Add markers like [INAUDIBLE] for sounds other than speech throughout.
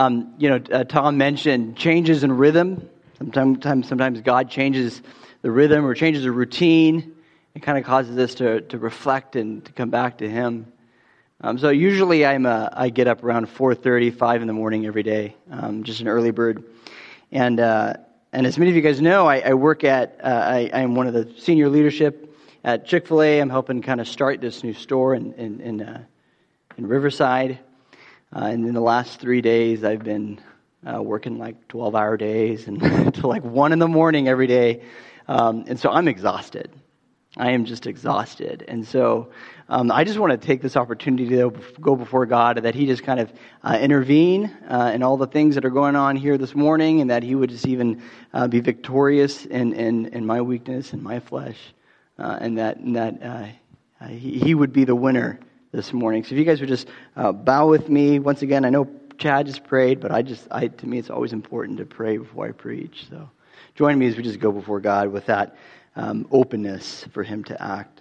Um, you know, uh, Tom mentioned changes in rhythm. Sometimes, sometimes God changes the rhythm or changes the routine. It kind of causes us to, to reflect and to come back to Him. Um, so usually I'm a, I get up around 4:30, 5 in the morning every day, um, just an early bird. And uh, and as many of you guys know, I, I work at uh, I, I'm one of the senior leadership at Chick Fil A. I'm helping kind of start this new store in in in, uh, in Riverside. Uh, and in the last three days, I've been uh, working like 12 hour days and [LAUGHS] to like one in the morning every day. Um, and so I'm exhausted. I am just exhausted. And so um, I just want to take this opportunity to go before God that He just kind of uh, intervene uh, in all the things that are going on here this morning and that He would just even uh, be victorious in, in, in my weakness and my flesh uh, and that, and that uh, he, he would be the winner this morning. So if you guys would just uh, bow with me once again. I know Chad just prayed, but I just, I, to me, it's always important to pray before I preach. So join me as we just go before God with that um, openness for Him to act.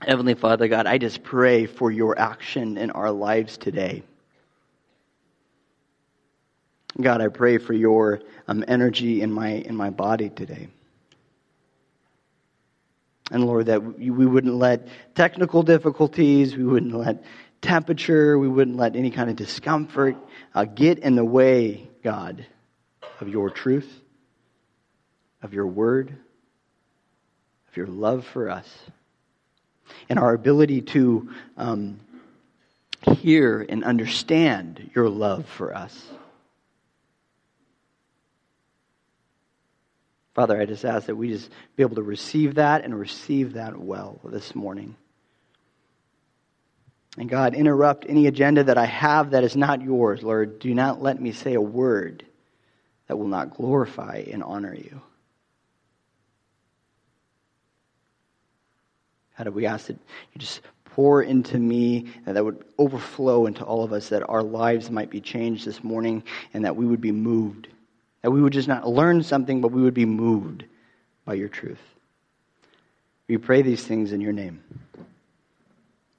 Heavenly Father God, I just pray for your action in our lives today. God, I pray for your um, energy in my in my body today. And Lord, that we wouldn't let technical difficulties, we wouldn't let temperature, we wouldn't let any kind of discomfort uh, get in the way, God, of your truth, of your word, of your love for us, and our ability to um, hear and understand your love for us. Father, I just ask that we just be able to receive that and receive that well this morning. And God, interrupt any agenda that I have that is not yours, Lord. Do not let me say a word that will not glorify and honor you. How do we ask that you just pour into me and that would overflow into all of us, that our lives might be changed this morning and that we would be moved that we would just not learn something, but we would be moved by your truth. We pray these things in your name.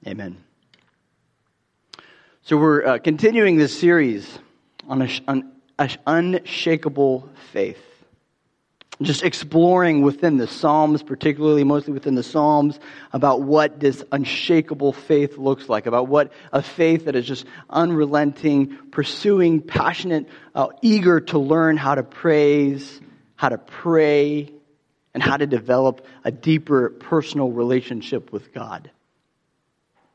Amen. So we're uh, continuing this series on, a, on a unshakable faith just exploring within the Psalms, particularly mostly within the Psalms, about what this unshakable faith looks like, about what a faith that is just unrelenting, pursuing, passionate, uh, eager to learn how to praise, how to pray, and how to develop a deeper personal relationship with God.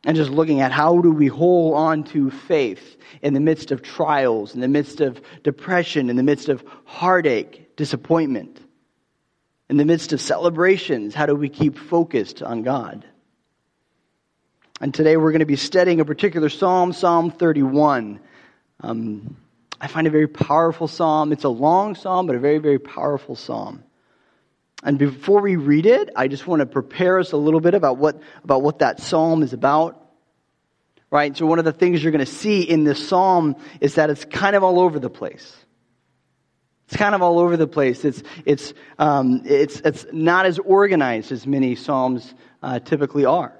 And just looking at how do we hold on to faith in the midst of trials, in the midst of depression, in the midst of heartache, disappointment in the midst of celebrations, how do we keep focused on God? And today we're going to be studying a particular psalm, Psalm 31. Um, I find a very powerful psalm. It's a long psalm, but a very, very powerful psalm. And before we read it, I just want to prepare us a little bit about what, about what that psalm is about. Right? So, one of the things you're going to see in this psalm is that it's kind of all over the place. It's kind of all over the place. It's, it's, um, it's, it's not as organized as many Psalms uh, typically are.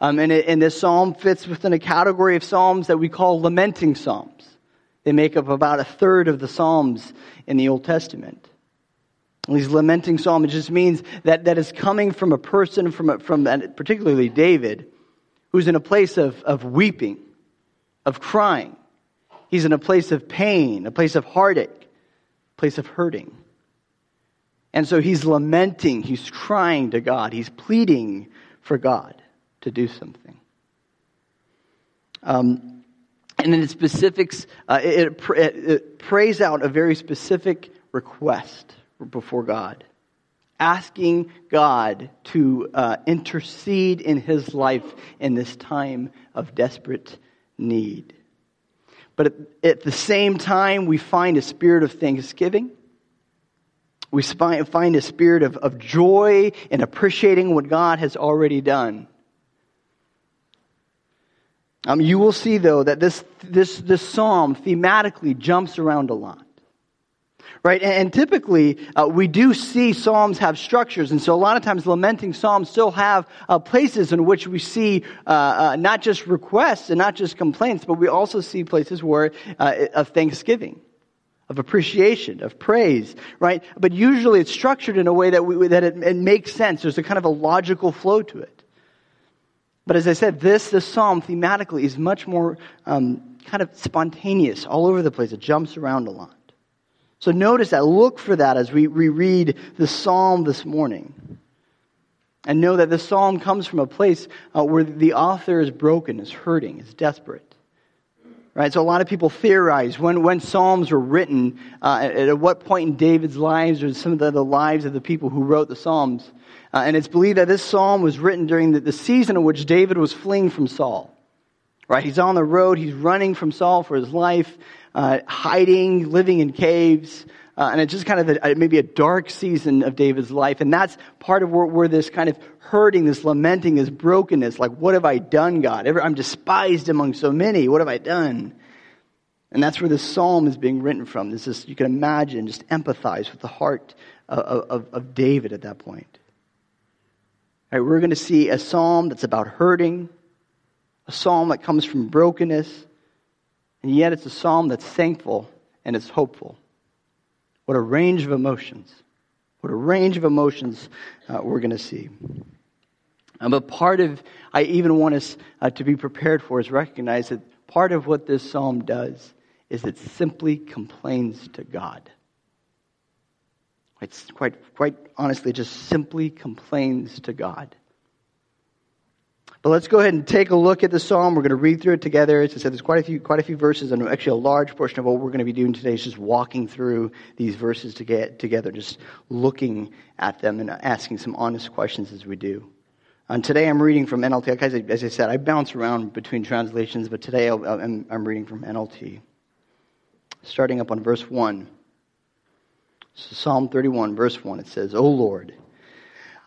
Um, and, it, and this psalm fits within a category of psalms that we call lamenting psalms. They make up about a third of the psalms in the Old Testament. these lamenting psalms, just means that, that is coming from a person, from, a, from particularly David, who's in a place of, of weeping, of crying. He's in a place of pain, a place of heartache place of hurting. And so he's lamenting, he's crying to God, he's pleading for God to do something. Um, and in the specifics, uh, it, it, it prays out a very specific request before God, asking God to uh, intercede in his life in this time of desperate need. But at the same time, we find a spirit of thanksgiving. We find a spirit of, of joy in appreciating what God has already done. Um, you will see, though, that this, this, this psalm thematically jumps around a lot. Right? And, typically, uh, we do see Psalms have structures. And so a lot of times lamenting Psalms still have uh, places in which we see uh, uh not just requests and not just complaints, but we also see places where uh, of thanksgiving. Of appreciation, of praise, right? But usually it's structured in a way that, we, that it, it makes sense. There's a kind of a logical flow to it. But as I said, this, this psalm thematically is much more um, kind of spontaneous, all over the place. It jumps around a lot. So notice that. Look for that as we reread the psalm this morning. And know that the psalm comes from a place uh, where the author is broken, is hurting, is desperate. Right? So a lot of people theorize when, when psalms were written, uh, at, at, what point in David's lives or some of the, the lives of the people who wrote the psalms. Uh, and it's believed that this psalm was written during the, the season in which David was fleeing from Saul. Right? He's on the road. He's running from Saul for his life uh, hiding, living in caves. Uh, and it's just kind of a, maybe a dark season of David's life. And that's part of where, where, this kind of hurting, this lamenting, this brokenness, like, what have I done, God? I'm despised among so many. What have I done? And that's where this psalm is being written from. This is, you can imagine, just empathize with the heart of, of, of David at that point. All right, we're going to see a psalm that's about hurting, a psalm that comes from brokenness, and yet it's a psalm that's thankful and it's hopeful. What a range of emotions. What a range of emotions uh, we're going to see. Um, but part of, I even want us uh, to be prepared for is recognize that part of what this psalm does is it simply complains to God. It's quite, quite honestly, just simply complains to God. But let's go ahead and take a look at the psalm. We're going to read through it together. As I said, there's quite a few, quite a few verses, and actually a large portion of what we're going to be doing today is just walking through these verses to get together, just looking at them and asking some honest questions as we do. And today I'm reading from NLT. As I, as I said, I bounce around between translations, but today I'm, I'm reading from NLT. Starting up on verse 1. So Psalm 31, verse 1, it says, O Lord,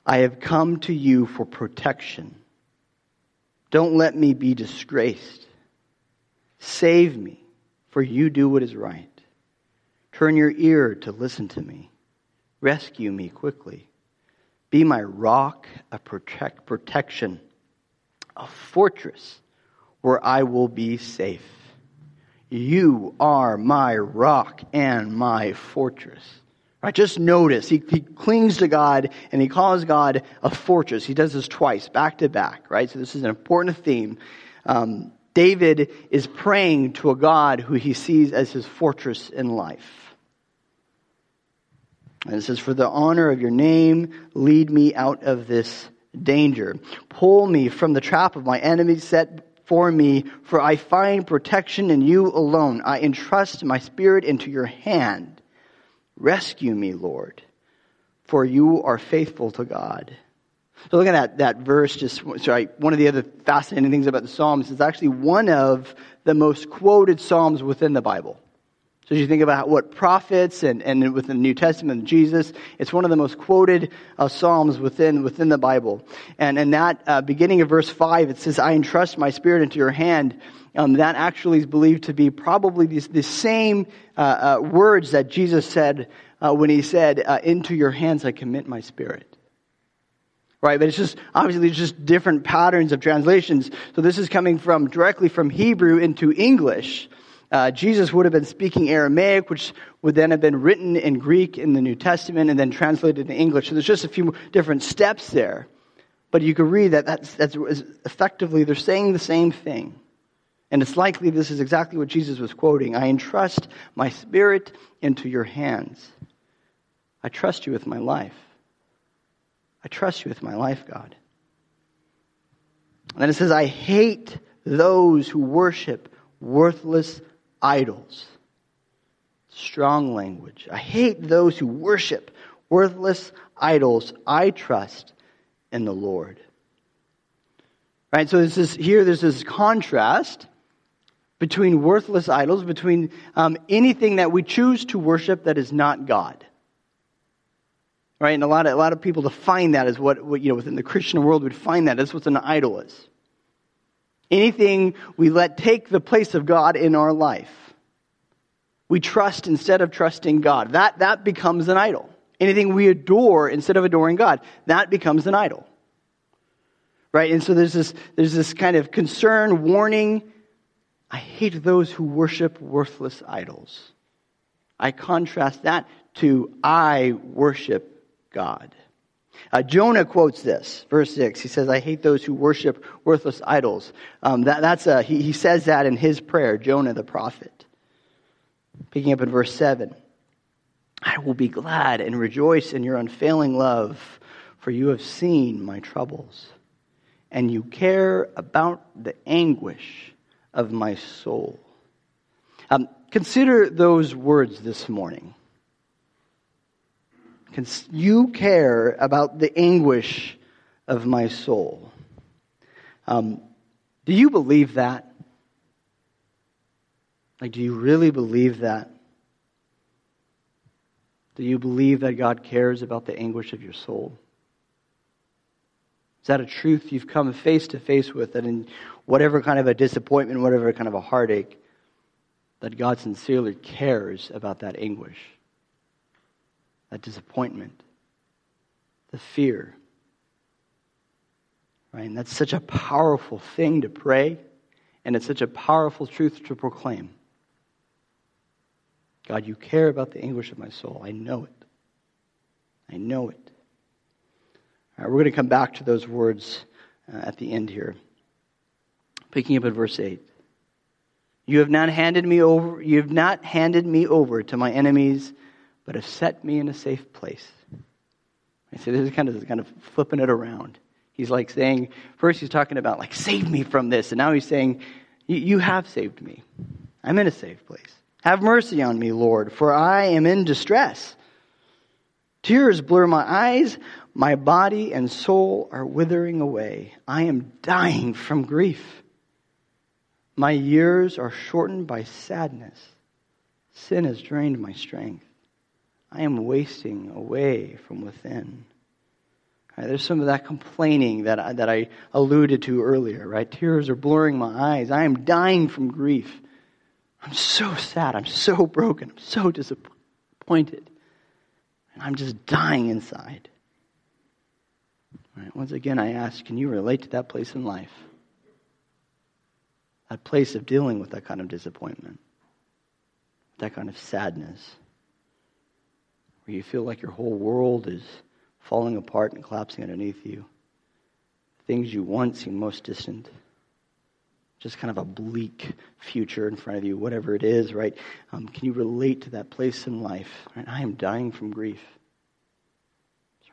I have come to you for protection. Don't let me be disgraced. Save me, for you do what is right. Turn your ear to listen to me. Rescue me quickly. Be my rock, a protect, protection, a fortress where I will be safe. You are my rock and my fortress. Right, just notice, he, he clings to God and he calls God a fortress. He does this twice, back to back, right? So this is an important theme. Um, David is praying to a God who he sees as his fortress in life. And it says, For the honor of your name, lead me out of this danger. Pull me from the trap of my enemies set for me, for I find protection in you alone. I entrust my spirit into your hand. Rescue me, Lord, for you are faithful to God. So look at that, that verse, just, sorry, one of the other fascinating things about the Psalms is actually one of the most quoted Psalms within the Bible. So as you think about what prophets and, and within the New Testament, Jesus, it's one of the most quoted uh, Psalms within, within the Bible. And in that uh, beginning of verse 5, it says, I entrust my spirit into your hand. Um, that actually is believed to be probably the, the same uh, uh, words that Jesus said uh, when he said, uh, Into your hands I commit my spirit. Right, but it's just obviously it's just different patterns of translations. So this is coming from directly from Hebrew into English. Uh, Jesus would have been speaking Aramaic, which would then have been written in Greek in the New Testament and then translated in English. So there's just a few different steps there. But you can read that that's, that's effectively, they're saying the same thing. And it's likely this is exactly what Jesus was quoting. I entrust my spirit into your hands. I trust you with my life. I trust you with my life, God. And then it says, I hate those who worship worthless idols. Strong language. I hate those who worship worthless idols. I trust in the Lord. Right? So this is here, there's this contrast between worthless idols, between um, anything that we choose to worship that is not God. Right? And a lot of, a lot of people define that as what, what, you know, within the Christian world would find that as what an idol is. Anything we let take the place of God in our life. we trust instead of trusting God. That, that becomes an idol. Anything we adore instead of adoring God, that becomes an idol. Right? And so there's this, there's this kind of concern, warning. I hate those who worship worthless idols. I contrast that to I worship God. Uh, Jonah quotes this, verse 6. He says, I hate those who worship worthless idols. Um, that, that's a, he, he says that in his prayer, Jonah the prophet. Picking up in verse 7. I will be glad and rejoice in your unfailing love, for you have seen my troubles, and you care about the anguish of my soul. Um, consider those words this morning. You care about the anguish of my soul. Um, do you believe that? Like, do you really believe that? Do you believe that God cares about the anguish of your soul? Is that a truth you've come face to face with that in whatever kind of a disappointment, whatever kind of a heartache, that God sincerely cares about that anguish? That disappointment, the fear. Right? And that's such a powerful thing to pray, and it's such a powerful truth to proclaim. God, you care about the anguish of my soul. I know it. I know it. All right, we're going to come back to those words uh, at the end here. Picking up at verse 8. You have not handed me over you have not handed me over to my enemies but have set me in a safe place. I say this is kind of kind of flipping it around. He's like saying, first he's talking about like save me from this, and now he's saying, you have saved me. I'm in a safe place. Have mercy on me, Lord, for I am in distress. Tears blur my eyes, my body and soul are withering away. I am dying from grief. My years are shortened by sadness. Sin has drained my strength. I am wasting away from within. Right, there's some of that complaining that I, that I alluded to earlier, right? Tears are blurring my eyes. I am dying from grief. I'm so sad. I'm so broken. I'm so disappointed. And I'm just dying inside. Right, once again, I ask can you relate to that place in life? That place of dealing with that kind of disappointment, that kind of sadness where you feel like your whole world is falling apart and collapsing underneath you. Things you once seemed most distant. Just kind of a bleak future in front of you, whatever it is, right? Um, can you relate to that place in life? Right? I am dying from grief.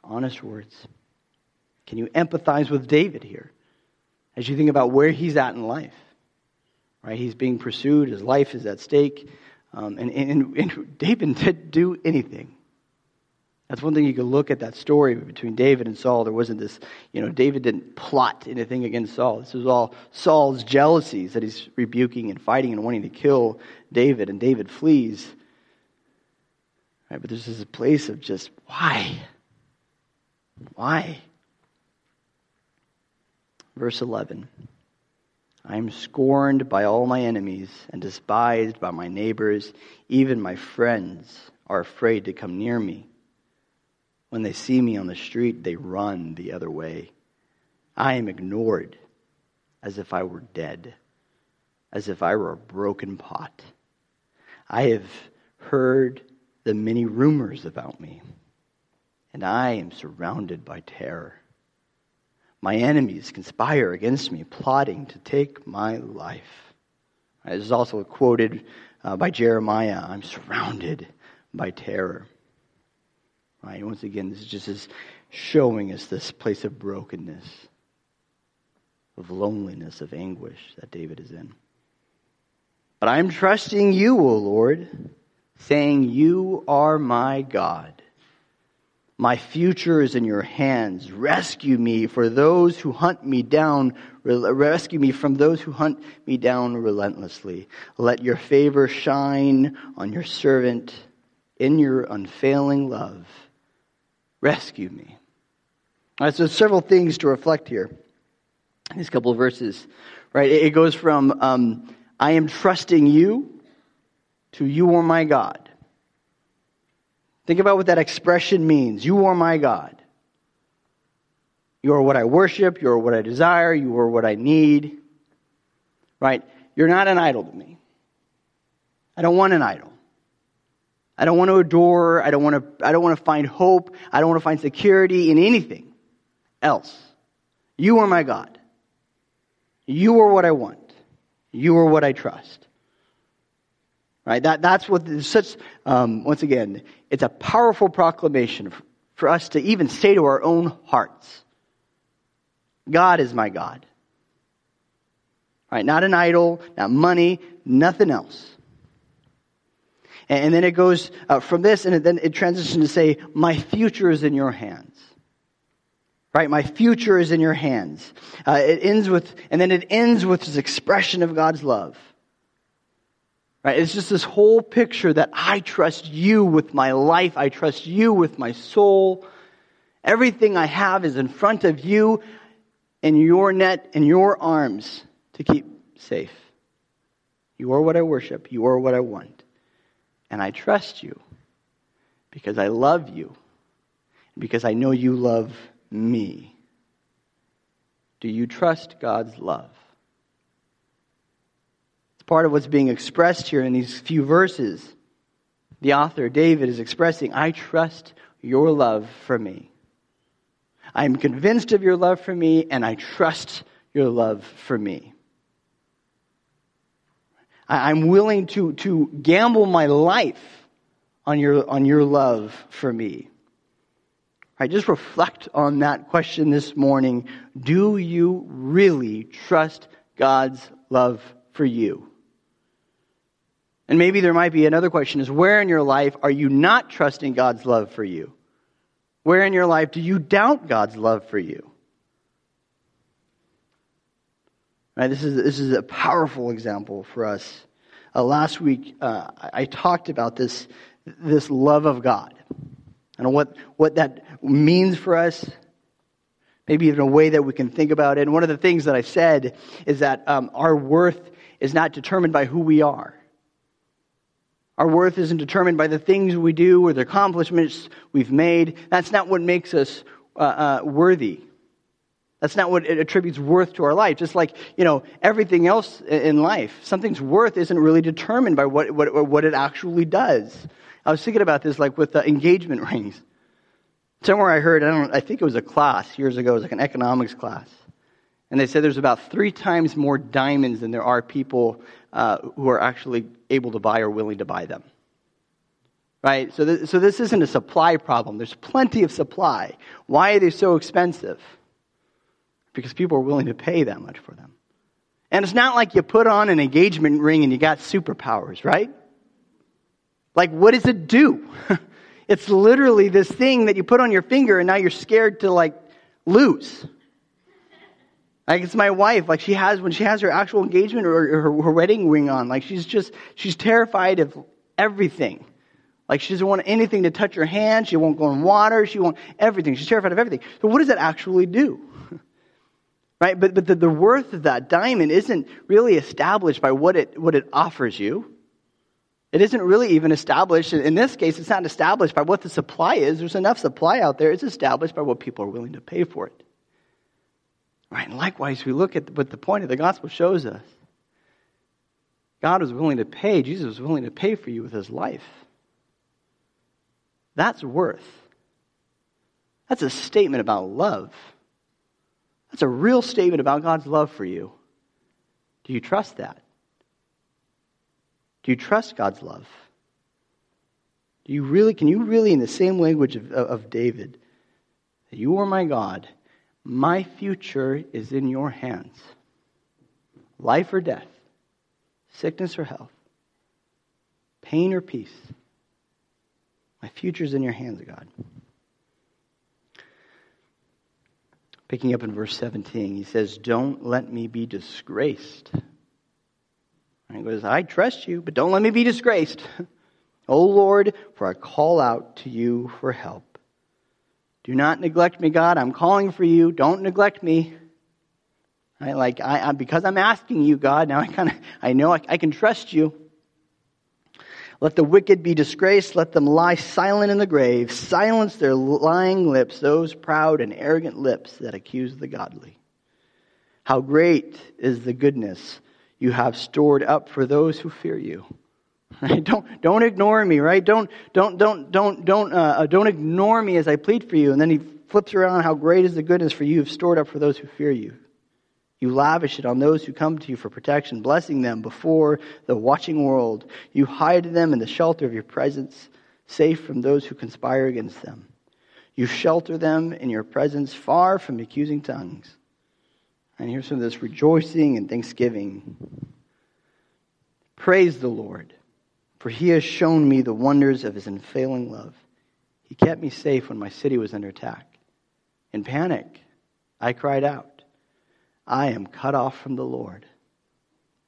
honest words. Can you empathize with David here as you think about where he's at in life? Right? He's being pursued, his life is at stake. Um, and, and, and David didn't do anything. That's one thing you can look at that story between David and Saul. There wasn't this, you know, David didn't plot anything against Saul. This was all Saul's jealousies that he's rebuking and fighting and wanting to kill David, and David flees. Right, but there's this place of just, why? Why? Verse 11 I am scorned by all my enemies and despised by my neighbors. Even my friends are afraid to come near me. When they see me on the street, they run the other way. I am ignored as if I were dead, as if I were a broken pot. I have heard the many rumors about me, and I am surrounded by terror. My enemies conspire against me, plotting to take my life. This is also quoted uh, by Jeremiah I'm surrounded by terror. Right? Once again, this is just is showing us this place of brokenness, of loneliness, of anguish that David is in. But I'm trusting you, O Lord, saying, You are my God. My future is in your hands. Rescue me for those who hunt me down. Rescue me from those who hunt me down relentlessly. Let your favor shine on your servant in your unfailing love rescue me. All right, so several things to reflect here. These couple of verses, right? It goes from um, I am trusting you to you are my God. Think about what that expression means. You are my God. You are what I worship. You are what I desire. You are what I need. Right? You're not an idol to me. I don't want an idol. I don't want to adore. I don't want to, I don't want to find hope. I don't want to find security in anything else. You are my God. You are what I want. You are what I trust. Right? That, that's what such, um, once again, it's a powerful proclamation for us to even say to our own hearts God is my God. Right? Not an idol, not money, nothing else. And, then it goes uh, from this, and then it transitions to say, My future is in your hands. Right? My future is in your hands. Uh, it ends with, and then it ends with this expression of God's love. Right? It's just this whole picture that I trust you with my life. I trust you with my soul. Everything I have is in front of you in your net, in your arms to keep safe. You are what I worship. You are what I want. And I trust you because I love you, because I know you love me. Do you trust God's love? It's part of what's being expressed here in these few verses. The author, David, is expressing, I trust your love for me. I'm convinced of your love for me, and I trust your love for me. I'm willing to, to gamble my life on your, on your love for me. I just reflect on that question this morning. Do you really trust God's love for you? And maybe there might be another question is where in your life are you not trusting God's love for you? Where in your life do you doubt God's love for you? Right, this, is, this is a powerful example for us. Uh, last week, uh, I, talked about this, this love of God and what, what that means for us, maybe even a way that we can think about it. And one of the things that I said is that um, our worth is not determined by who we are. Our worth isn't determined by the things we do or the accomplishments we've made. That's not what makes us uh, uh, worthy. That's not what it attributes worth to our life. Just like, you know, everything else in life, something's worth isn't really determined by what, what, what it actually does. I was thinking about this like with the engagement [LAUGHS] rings. Somewhere I heard, I don't I think it was a class years ago, it was like an economics class. And they said there's about three times more diamonds than there are people uh, who are actually able to buy or willing to buy them. Right? So, th- so this isn't a supply problem. There's plenty of supply. Why are they so expensive? Because people are willing to pay that much for them. And it's not like you put on an engagement ring and you got superpowers, right? Like, what does it do? [LAUGHS] it's literally this thing that you put on your finger and now you're scared to, like, lose. Like, it's my wife. Like, she has, when she has her actual engagement or her, her wedding ring on, like, she's just, she's terrified of everything. Like, she doesn't want anything to touch her hand. She won't go in water. She won't, everything. She's terrified of everything. So, what does that actually do? Right? But, but the, the worth of that diamond isn't really established by what it, what it offers you. It isn't really even established. In this case, it's not established by what the supply is. There's enough supply out there. It's established by what people are willing to pay for it. Right? And likewise, we look at what the point of the gospel shows us. God was willing to pay, Jesus was willing to pay for you with his life. That's worth. That's a statement about love. That's a real statement about God's love for you. Do you trust that? Do you trust God's love? Do you really, can you really, in the same language of, of David, you are my God, my future is in your hands. Life or death, sickness or health, pain or peace. My future is in your hands, God. Picking up in verse 17, he says, Don't let me be disgraced. And he goes, I trust you, but don't let me be disgraced. [LAUGHS] O Lord, for I call out to you for help. Do not neglect me, God. I'm calling for you. Don't neglect me. Right? Like, I, I, because I'm asking you, God, now I kind of, I know I, I can trust you. Let the wicked be disgraced. Let them lie silent in the grave. Silence their lying lips, those proud and arrogant lips that accuse the godly. How great is the goodness you have stored up for those who fear you. Right? [LAUGHS] Don't, don't ignore me, right? Don't, don't, don't, don't, don't, uh, don't ignore me as I plead for you. And then he flips around how great is the goodness for you have stored up for those who fear you. You lavish it on those who come to you for protection, blessing them before the watching world. You hide them in the shelter of your presence, safe from those who conspire against them. You shelter them in your presence, far from accusing tongues. And here's some of this rejoicing and thanksgiving. Praise the Lord, for he has shown me the wonders of his unfailing love. He kept me safe when my city was under attack. In panic, I cried out. I am cut off from the Lord.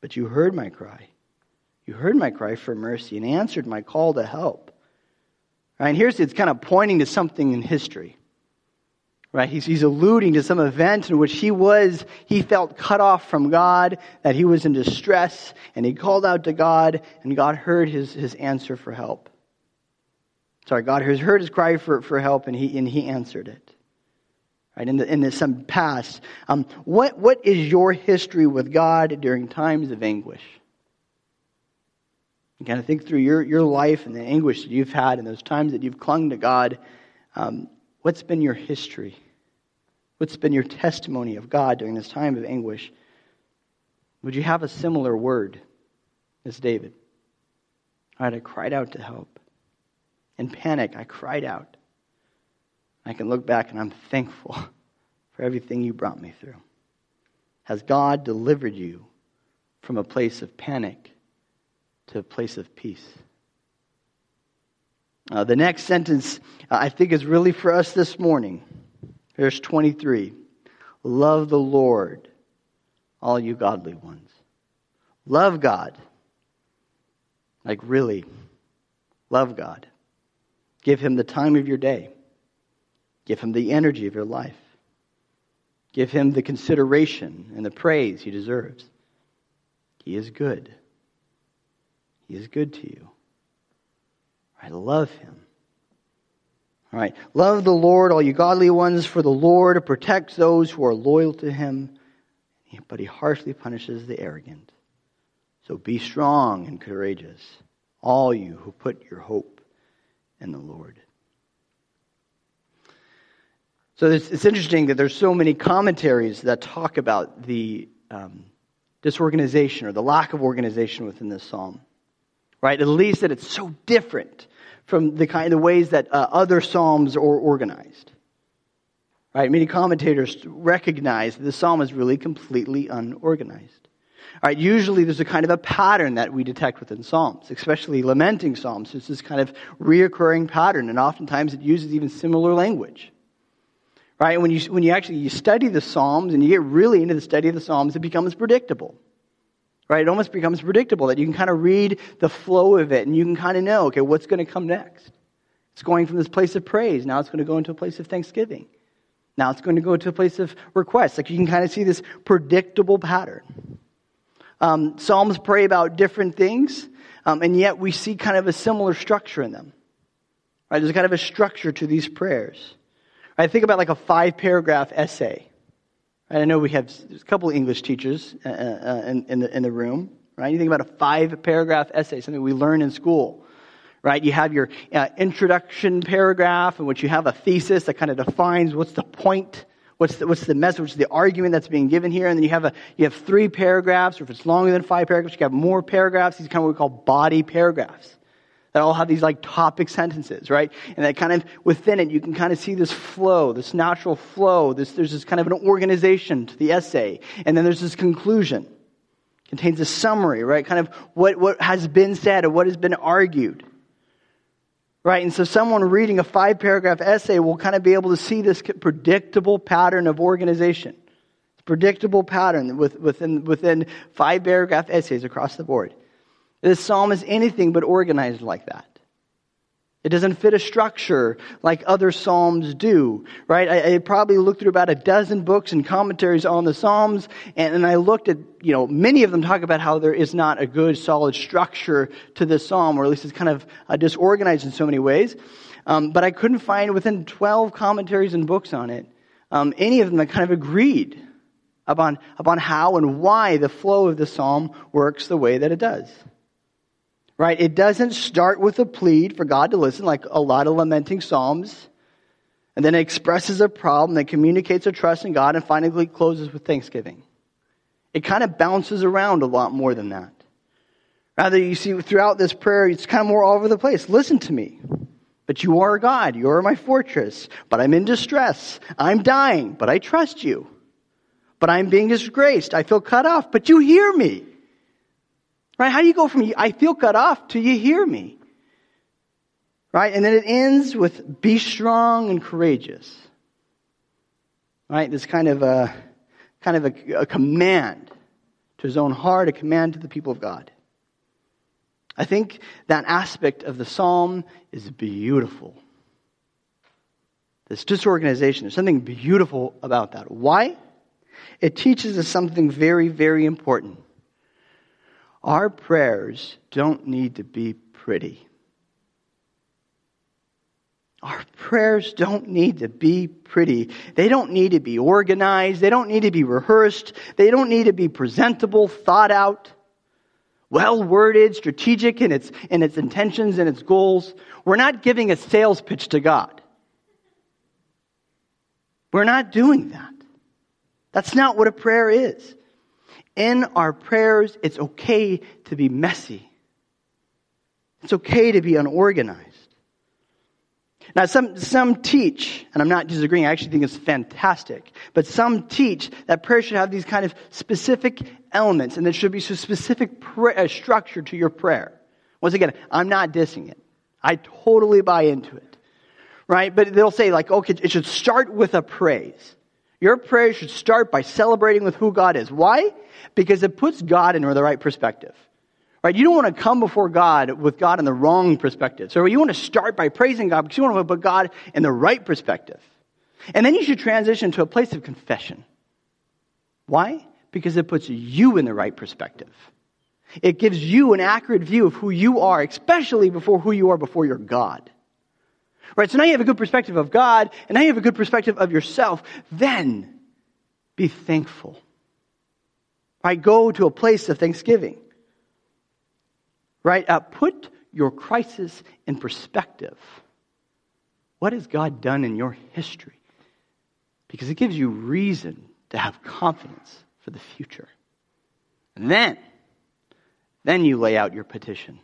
But you heard my cry. You heard my cry for mercy and answered my call to help. Right, and here's it's kind of pointing to something in history. Right? He's, he's alluding to some event in which he was, he felt cut off from God, that he was in distress, and he called out to God, and God heard his, his answer for help. Sorry, God has heard his cry for, for help, and he, and he answered it right, in, the, in the, some past. Um, what, what is your history with God during times of anguish? You kind of think through your, your life and the anguish that you've had and those times that you've clung to God. Um, what's been your history? What's been your testimony of God during this time of anguish? Would you have a similar word as David? All right, I cried out to help. In panic, I cried out. I can look back and I'm thankful [LAUGHS] for everything you brought me through. Has God delivered you from a place of panic to a place of peace? Uh, the next sentence uh, I think is really for us this morning. Verse 23 Love the Lord, all you godly ones. Love God. Like, really, love God. Give Him the time of your day. Give him the energy of your life. Give him the consideration and the praise he deserves. He is good. He is good to you. I love him. All right. Love the Lord, all you godly ones, for the Lord protects those who are loyal to him, but he harshly punishes the arrogant. So be strong and courageous, all you who put your hope in the Lord. So it's, interesting that there's so many commentaries that talk about the um, disorganization or the lack of organization within this psalm, right? At least that it's so different from the kind of ways that uh, other psalms are organized. Right? Many commentators recognize that the psalm is really completely unorganized. All right, usually there's a kind of a pattern that we detect within psalms, especially lamenting psalms. It's this kind of reoccurring pattern, and oftentimes it uses even similar language right? When you, when you actually you study the Psalms and you get really into the study of the Psalms, it becomes predictable, right? It almost becomes predictable that you can kind of read the flow of it and you can kind of know, okay, what's going to come next? It's going from this place of praise. Now it's going to go into a place of thanksgiving. Now it's going to go to a place of request. Like you can kind of see this predictable pattern. Um, Psalms pray about different things, um, and yet we see kind of a similar structure in them. Right? There's kind of a structure to these prayers. I think about like a five paragraph essay. I know we have a couple English teachers uh, uh, in, in, the, in the room, right? You think about a five paragraph essay, something we learn in school, right? You have your uh, introduction paragraph in which you have a thesis that kind of defines what's the point, what's the, what's the message, what's the argument that's being given here, and then you have a you have three paragraphs, or if it's longer than five paragraphs, you have more paragraphs. These are kind of what we call body paragraphs that all have these like topic sentences, right? And that kind of within it, you can kind of see this flow, this natural flow. This, there's this kind of an organization to the essay. And then there's this conclusion. Contains a summary, right? Kind of what, what has been said or what has been argued. Right? And so someone reading a five paragraph essay will kind of be able to see this predictable pattern of organization. Predictable pattern within, within five paragraph essays across the board. This psalm is anything but organized like that. It doesn't fit a structure like other Psalms do, right? I, I, probably looked through about a dozen books and commentaries on the Psalms, and, and I looked at, you know, many of them talk about how there is not a good, solid structure to this Psalm, or at least it's kind of uh, disorganized in so many ways. Um, but I couldn't find within 12 commentaries and books on it um, any of them that kind of agreed upon, upon how and why the flow of the Psalm works the way that it does. Right? It doesn't start with a plead for God to listen, like a lot of lamenting Psalms, and then it expresses a problem that communicates a trust in God and finally closes with thanksgiving. It kind of bounces around a lot more than that. Rather, you see throughout this prayer, it's kind of more all over the place. Listen to me. But you are God. You are my fortress. But I'm in distress. I'm dying, but I trust you. But I'm being disgraced. I feel cut off, but you hear me. Right? How do you go from I feel cut off to you hear me? Right? And then it ends with be strong and courageous. Right? This kind of a kind of a, a command to his own heart, a command to the people of God. I think that aspect of the psalm is beautiful. This disorganization, there's something beautiful about that. Why? It teaches us something very, very important. Our prayers don't need to be pretty. Our prayers don't need to be pretty. They don't need to be organized. They don't need to be rehearsed. They don't need to be presentable, thought out, well worded, strategic in its, in its intentions and its goals. We're not giving a sales pitch to God. We're not doing that. That's not what a prayer is in our prayers, it's okay to be messy. It's okay to be unorganized. Now, some, some teach, and I'm not disagreeing, I actually think it's fantastic, but some teach that prayer should have these kind of specific elements and there should be a specific prayer, uh, structure to your prayer. Once again, I'm not dissing it. I totally buy into it. Right? But they'll say, like, okay, it should start with a praise. Your prayer should start by celebrating with who God is. Why? Because it puts God in the right perspective. Right? You don't want to come before God with God in the wrong perspective. So you want to start by praising God because you want to put God in the right perspective. And then you should transition to a place of confession. Why? Because it puts you in the right perspective. It gives you an accurate view of who you are, especially before who you are before your God. Right? So now you have a good perspective of God, and now you have a good perspective of yourself. Then be thankful. Right? Go to a place of thanksgiving. Right? Uh, put your crisis in perspective. What has God done in your history? Because it gives you reason to have confidence for the future. And then, then you lay out your petition.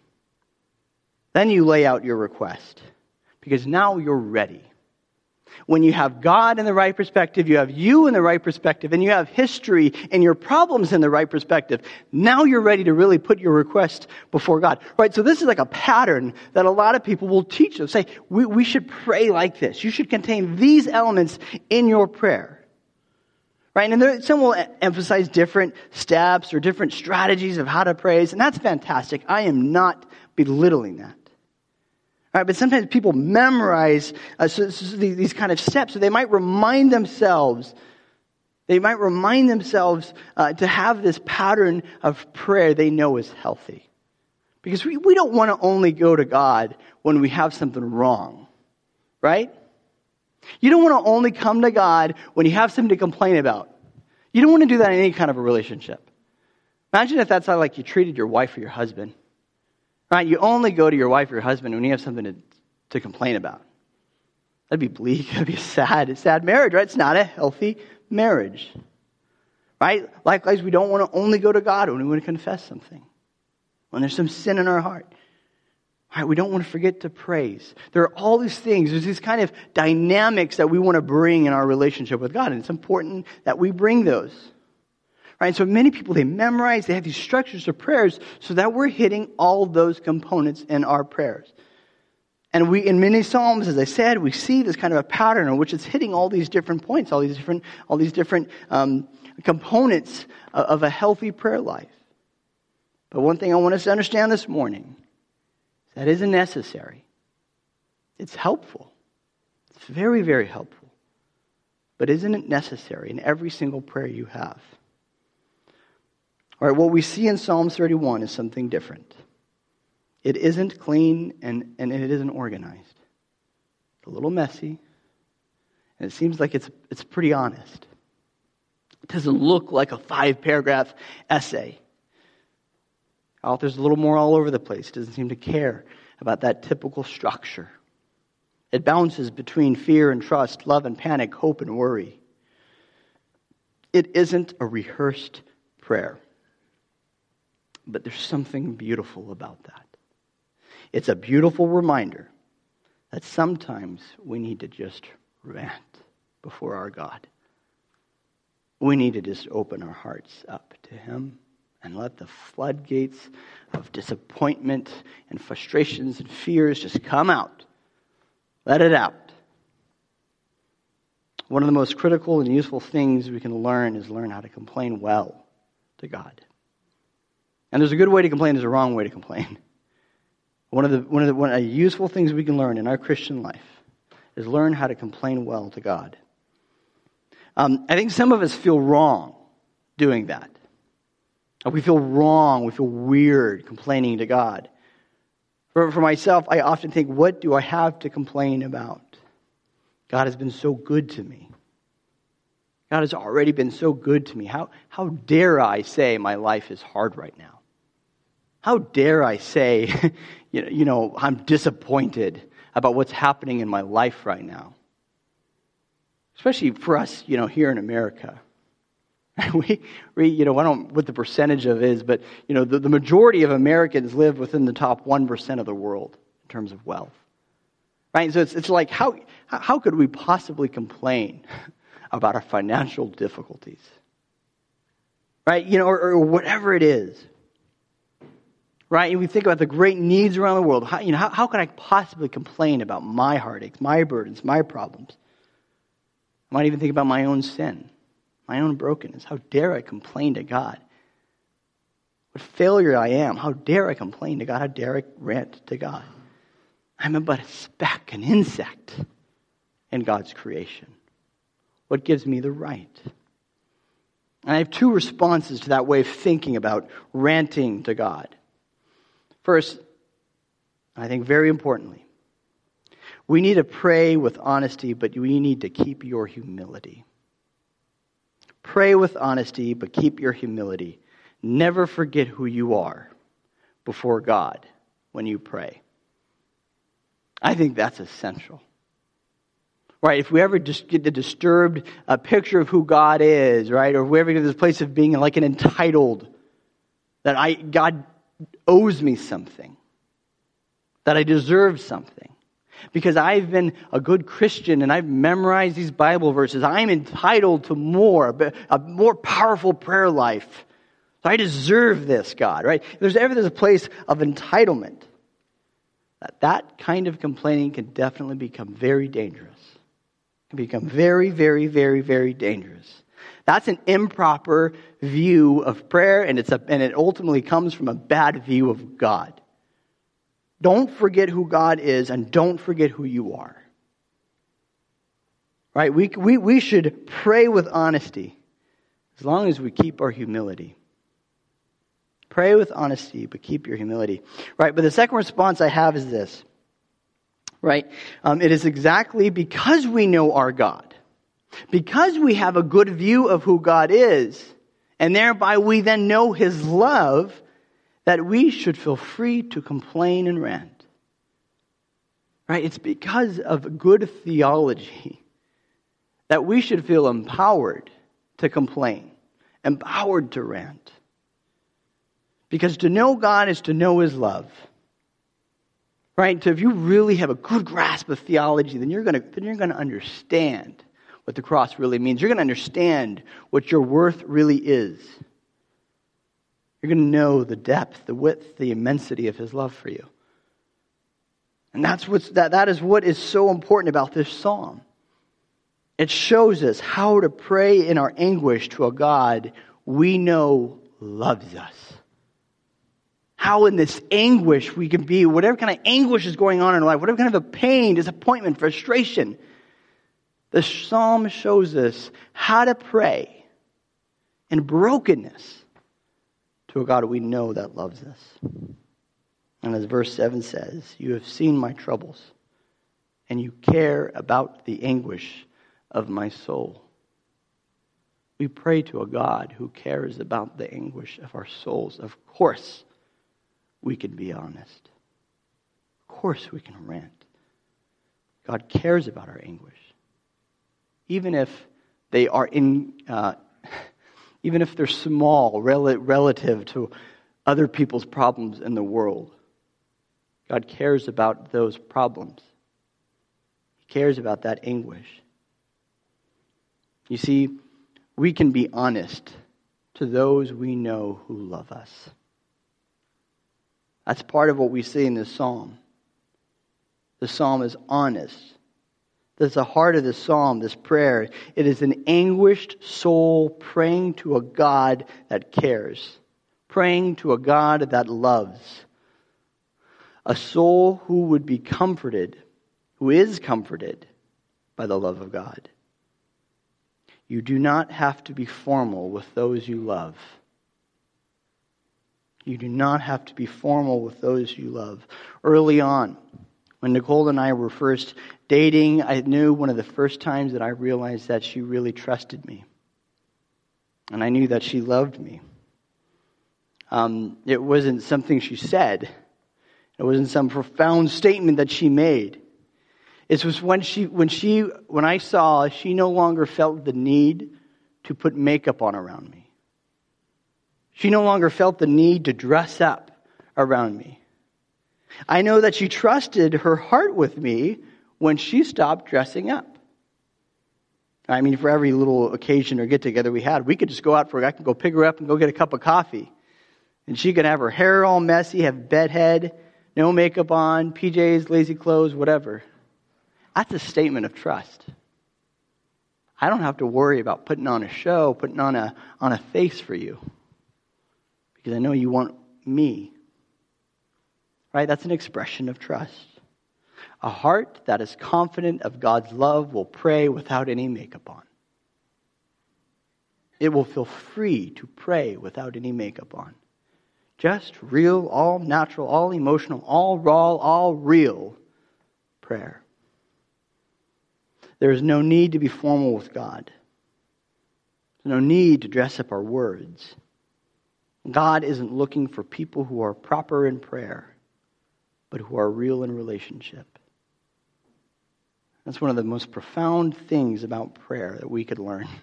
Then you lay out your request because now you're ready. When you have God in the right perspective, you have you in the right perspective, and you have history and your problems in the right perspective, now you're ready to really put your request before God. Right? So this is like a pattern that a lot of people will teach us. Say, we, we should pray like this. You should contain these elements in your prayer. Right? And there, some will emphasize different steps or different strategies of how to praise, and that's fantastic. I am not belittling that. But sometimes people memorize uh, so, so these kind of steps, so they might remind themselves. They might remind themselves uh, to have this pattern of prayer they know is healthy. Because we, we don't want to only go to God when we have something wrong, right? You don't want to only come to God when you have something to complain about. You don't want to do that in any kind of a relationship. Imagine if that's how like you treated your wife or your husband. Right? You only go to your wife or your husband when you have something to, to complain about. That'd be bleak. [LAUGHS] That'd be a sad, sad marriage, right? It's not a healthy marriage. Right? Likewise, we don't want to only go to God when we want to confess something. When there's some sin in our heart. Right? We don't want to forget to praise. There are all these things. There's these kind of dynamics that we want to bring in our relationship with God. And it's important that we bring those. Right? so many people, they memorize, they have these structures of prayers so that we're hitting all those components in our prayers. And we, in many Psalms, as I said, we see this kind of a pattern in which it's hitting all these different points, all these different, all these different um, components of, of a healthy prayer life. But one thing I want us to understand this morning is that isn't necessary. It's helpful. It's very, very helpful. But isn't it necessary in every single prayer you have? All right, what we see in Psalms 31 is something different. It isn't clean and, and it isn't organized. It's a little messy, and it seems like it's, it's pretty honest. It doesn't look like a five paragraph essay. Author's a little more all over the place, doesn't seem to care about that typical structure. It bounces between fear and trust, love and panic, hope and worry. It isn't a rehearsed prayer. But there's something beautiful about that. It's a beautiful reminder that sometimes we need to just rant before our God. We need to just open our hearts up to Him and let the floodgates of disappointment and frustrations and fears just come out. Let it out. One of the most critical and useful things we can learn is learn how to complain well to God. And there's a good way to complain, there's a wrong way to complain. [LAUGHS] One of the, one of the one of the useful things we can learn in our Christian life is learn how to complain well to God. Um, I think some of us feel wrong doing that. We feel wrong, we feel weird complaining to God. For, for myself, I often think, what do I have to complain about? God has been so good to me. God has already been so good to me. How, how dare I say my life is hard right now? How dare I say, [LAUGHS] you know, I'm disappointed about what's happening in my life right now? Especially for us, you know, here in America. [LAUGHS] we, we, you know, I don't know what the percentage of is, but, you know, the, the majority of Americans live within the top 1% of the world in terms of wealth. Right? So it's, it's like, how, how could we possibly complain [LAUGHS] about our financial difficulties? Right? You know, or, or whatever it is. Right? And we think about the great needs around the world. How, you know, how, how can I possibly complain about my heartaches, my burdens, my problems? I might even think about my own sin my own brokenness. How dare I complain to God? What failure I am. How dare I complain to God? How dare I rant to God? I'm but a speck, an insect in God's creation. What gives me the right? And I have two responses to that way of thinking about ranting to God. First, I think very importantly, we need to pray with honesty, but we need to keep your humility. Pray with honesty, but keep your humility. Never forget who you are before God when you pray. I think that's essential. Right? If we ever just get a disturbed uh, picture of who God is, right? Or if we ever get to this place of being like an entitled, that I, God owes me something, that I deserve something because I've been a good Christian and I've memorized these Bible verses. I'm entitled to more, a more powerful prayer life. I deserve this, God, right? There's ever there's a place of entitlement, that, that kind of complaining can definitely become very dangerous. It can become very, very, very, very dangerous. That's an improper view of prayer, and, it's a, and it ultimately comes from a bad view of God. Don't forget who God is and don't forget who you are. Right? We, we, we should pray with honesty as long as we keep our humility. Pray with honesty, but keep your humility. Right? But the second response I have is this. Right? Um, it is exactly because we know our God, because we have a good view of who God is, and thereby we then know his love that we should feel free to complain and rant. Right? It's because of good theology that we should feel empowered to complain, empowered to rant. Because to know God is to know His love. Right? So if you really have a good grasp of theology, then you're going to, understand what the cross really means. You're going to understand what your worth really is. You're going to know the depth, the width, the immensity of his love for you. And that's what's, that, that is what is so important about this psalm. It shows us how to pray in our anguish to a God we know loves us. how in this anguish we can be, whatever kind of anguish is going on in our life, whatever kind of a pain, disappointment, frustration. The psalm shows us how to pray in brokenness to a God we know that loves us. And as verse 7 says, You have seen my troubles, and you care about the anguish of my soul. We pray to a God who cares about the anguish of our souls. Of course, we can be honest. Of course, we can rant. God cares about our anguish. Even if they are in, uh, even if they're small rel- relative to other people's problems in the world, God cares about those problems. He cares about that anguish. You see, we can be honest to those we know who love us. That's part of what we see in this psalm. The psalm is honest. That's the heart of the psalm, this prayer. It is an anguished soul praying to a God that cares, praying to a God that loves. A soul who would be comforted, who is comforted by the love of God. You do not have to be formal with those you love. You do not have to be formal with those you love. Early on, when Nicole and I were first dating, I knew one of the first times that I realized that she really trusted me. And I knew that she loved me. Um, it wasn't something she said, it wasn't some profound statement that she made. It was when she, when she, when I saw she no longer felt the need to put makeup on around me. She no longer felt the need to dress up around me. I know that she trusted her heart with me when she stopped dressing up. I mean, for every little occasion or get together we had, we could just go out for, I could go pick her up and go get a cup of coffee. And she could have her hair all messy, have bedhead, no makeup on, PJs, lazy clothes, whatever. That's a statement of trust. I don't have to worry about putting on a show, putting on a, on a face for you. Because I know you want me. Right? That's an expression of trust. A heart that is confident of God's love will pray without any makeup on. It will feel free to pray without any makeup on. Just real, all natural, all emotional, all raw, all real prayer. There is no need to be formal with God. There's no need to dress up our words. God isn't looking for people who are proper in prayer, but who are real in relationship. That's one of the most profound things about prayer that we could learn. [LAUGHS]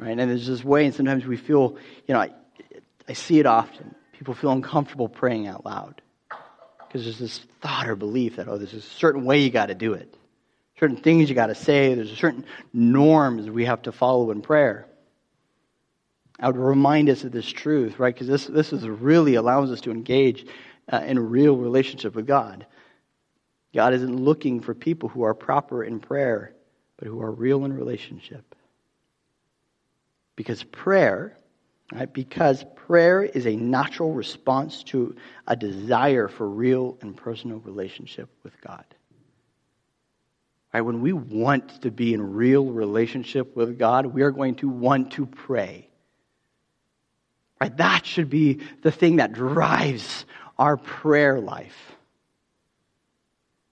Right? And there's this way, and sometimes we feel, you know, I, I see it often. People feel uncomfortable praying out loud because there's this thought or belief that, oh, there's a certain way you got to do it certain things you got to say. There's a certain norms we have to follow in prayer. I would remind us of this truth, right? Because this, this is really allows us to engage uh, in a real relationship with God. God isn't looking for people who are proper in prayer, but who are real in relationship. Because prayer, right? Because prayer is a natural response to a desire for real and personal relationship with God. Right? When we want to be in real relationship with God, we are going to want to pray. Right? That should be the thing that drives our prayer life.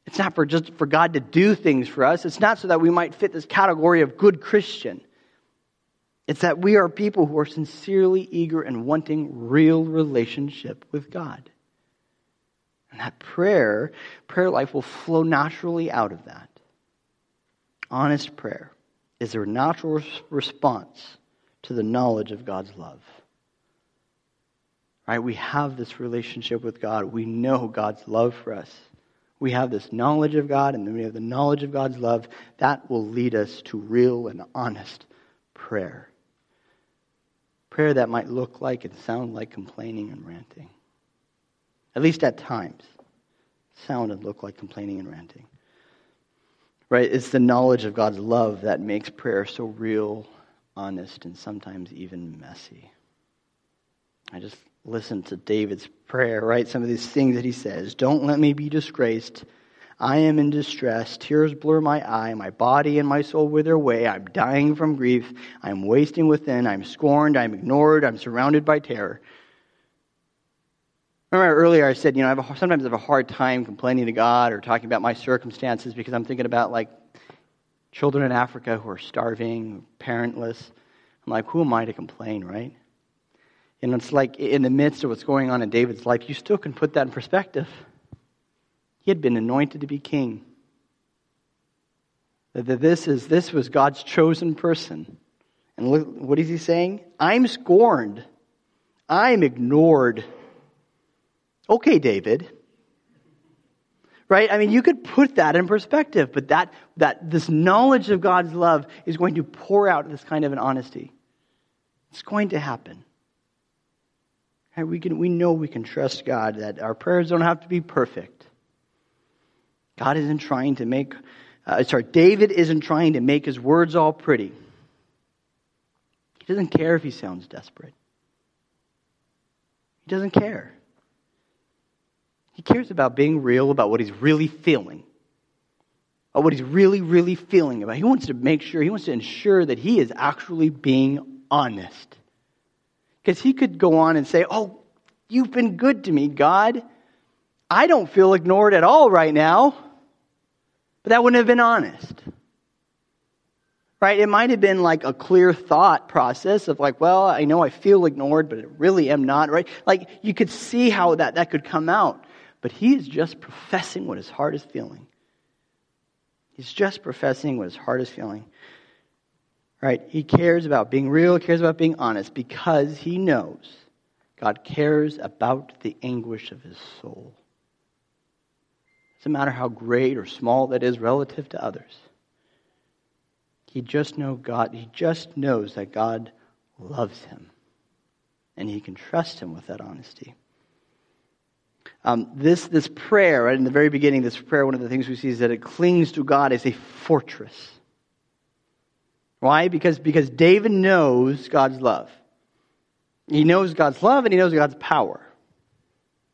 It's not for just for God to do things for us. It's not so that we might fit this category of good Christian. It's that we are people who are sincerely eager and wanting real relationship with God. And that prayer, prayer life will flow naturally out of that honest prayer is a natural response to the knowledge of God's love. Right? We have this relationship with God. We know God's love for us. We have this knowledge of God, and then we have the knowledge of God's love. That will lead us to real and honest prayer. Prayer that might look like and sound like complaining and ranting. At least at times. Sound and look like complaining and ranting. Right? It's the knowledge of God's love that makes prayer so real, honest, and sometimes even messy. I just listen to David's prayer, right? Some of these things that he says. Don't let me be disgraced. I am in distress. Tears blur my eye. My body and my soul wither away. I'm dying from grief. I'm wasting within. I'm scorned. I'm ignored. I'm surrounded by terror. Remember earlier I said, you know, I have a, sometimes I have a hard time complaining to God or talking about my circumstances because I'm thinking about like children in Africa who are starving, parentless. I'm like, who am I to complain, right? And it's like in the midst of what's going on in David's life, you still can put that in perspective. He had been anointed to be king. That this, is, this was God's chosen person. And look, what is he saying? I'm scorned. I'm ignored. Okay, David. Right? I mean, you could put that in perspective, but that, that this knowledge of God's love is going to pour out this kind of an honesty. It's going to happen. And we, can, we know we can trust God, that our prayers don't have to be perfect. God isn't trying to make, uh, sorry, David isn't trying to make his words all pretty. He doesn't care if he sounds desperate. He doesn't care. He cares about being real, about what he's really feeling, about what he's really, really feeling about. He wants to make sure, he wants to ensure that he is actually being honest. Because he could go on and say, Oh, you've been good to me, God. I don't feel ignored at all right now. But that wouldn't have been honest. Right? It might have been like a clear thought process of like, well, I know I feel ignored, but I really am not, right? Like you could see how that, that could come out. But he is just professing what his heart is feeling. He's just professing what his heart is feeling. Right? He cares about being real, cares about being honest because he knows God cares about the anguish of his soul. It Doesn't matter how great or small that is relative to others. He just know God, he just knows that God loves him. And he can trust him with that honesty. Um, this, this prayer, right in the very beginning, this prayer, one of the things we see is that it clings to God as a fortress. Why? Because, because David knows God's love. He knows God's love and he knows God's power.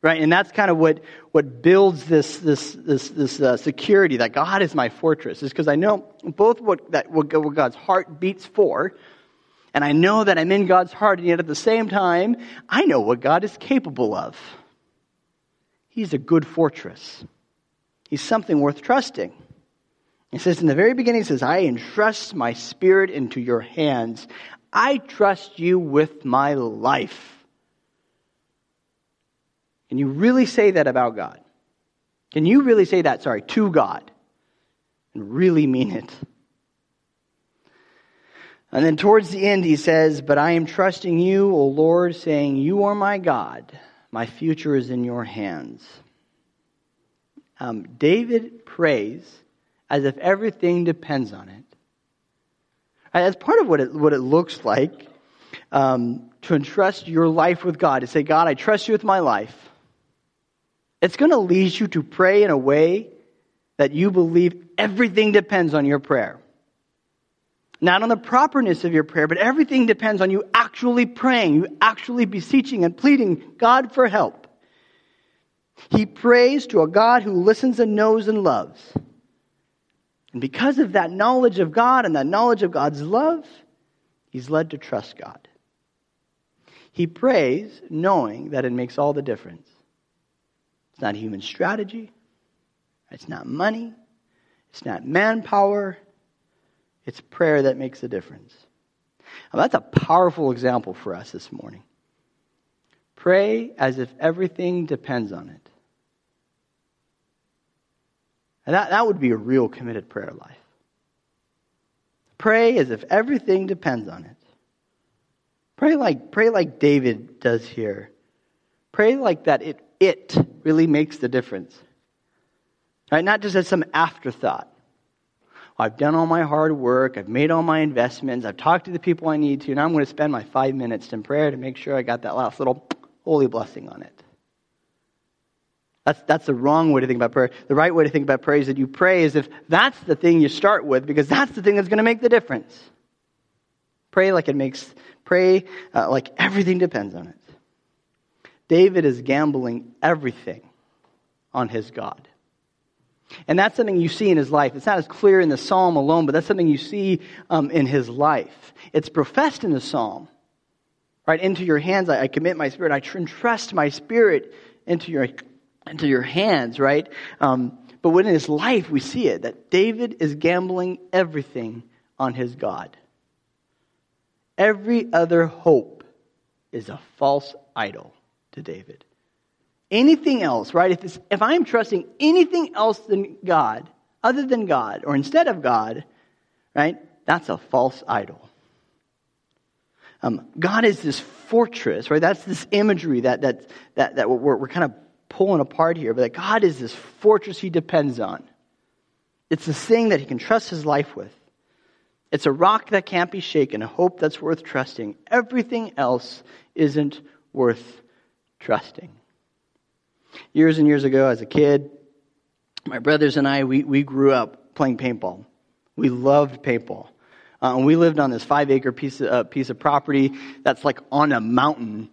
Right? And that's kind of what, what builds this, this, this, this uh, security that God is my fortress, is because I know both what, that, what God's heart beats for, and I know that I'm in God's heart, and yet at the same time, I know what God is capable of. He's a good fortress. He's something worth trusting. He says in the very beginning, he says, I entrust my spirit into your hands. I trust you with my life. Can you really say that about God? Can you really say that, sorry, to God and really mean it? And then towards the end, he says, But I am trusting you, O Lord, saying, You are my God. My future is in your hands. Um, David prays as if everything depends on it. As part of what it, what it looks like um, to entrust your life with God, to say, God, I trust you with my life. It's going to lead you to pray in a way that you believe everything depends on your prayer. Not on the properness of your prayer, but everything depends on you actually praying, you actually beseeching and pleading God for help. He prays to a God who listens and knows and loves. And because of that knowledge of God and that knowledge of God's love, he's led to trust God. He prays knowing that it makes all the difference. It's not human strategy. It's not money. It's not manpower. It's prayer that makes a difference. Now, that's a powerful example for us this morning. Pray as if everything depends on it. And that, that would be a real committed prayer life. Pray as if everything depends on it. Pray like, pray like David does here. Pray like that it, it really makes the difference. Right? Not just as some afterthought. I've done all my hard work. I've made all my investments. I've talked to the people I need to. Now I'm going to spend my five minutes in prayer to make sure I got that last little holy blessing on it. That's, that's the wrong way to think about prayer. The right way to think about prayer is that you pray as if that's the thing you start with because that's the thing that's going to make the difference. Pray like it makes, pray uh, like everything depends on it. David is gambling everything on his God. And that's something you see in his life. It's not as clear in the psalm alone, but that's something you see um, in his life. It's professed in the psalm. Right? Into your hands I, I commit my spirit. I entrust my spirit into your, into your hands, right? Um, but within his life, we see it that David is gambling everything on his God. Every other hope is a false idol to David. Anything else, right? If, if I'm trusting anything else than God, other than God, or instead of God, right, that's a false idol. Um, God is this fortress, right? That's this imagery that, that, that, that we're, we're kind of pulling apart here, but that God is this fortress he depends on. It's the thing that he can trust his life with. It's a rock that can't be shaken, a hope that's worth trusting. Everything else isn't worth trusting. Years and years ago, as a kid, my brothers and I, we, we grew up playing paintball. We loved paintball. Uh, and we lived on this five acre piece of, uh, piece of property that's like on a mountain,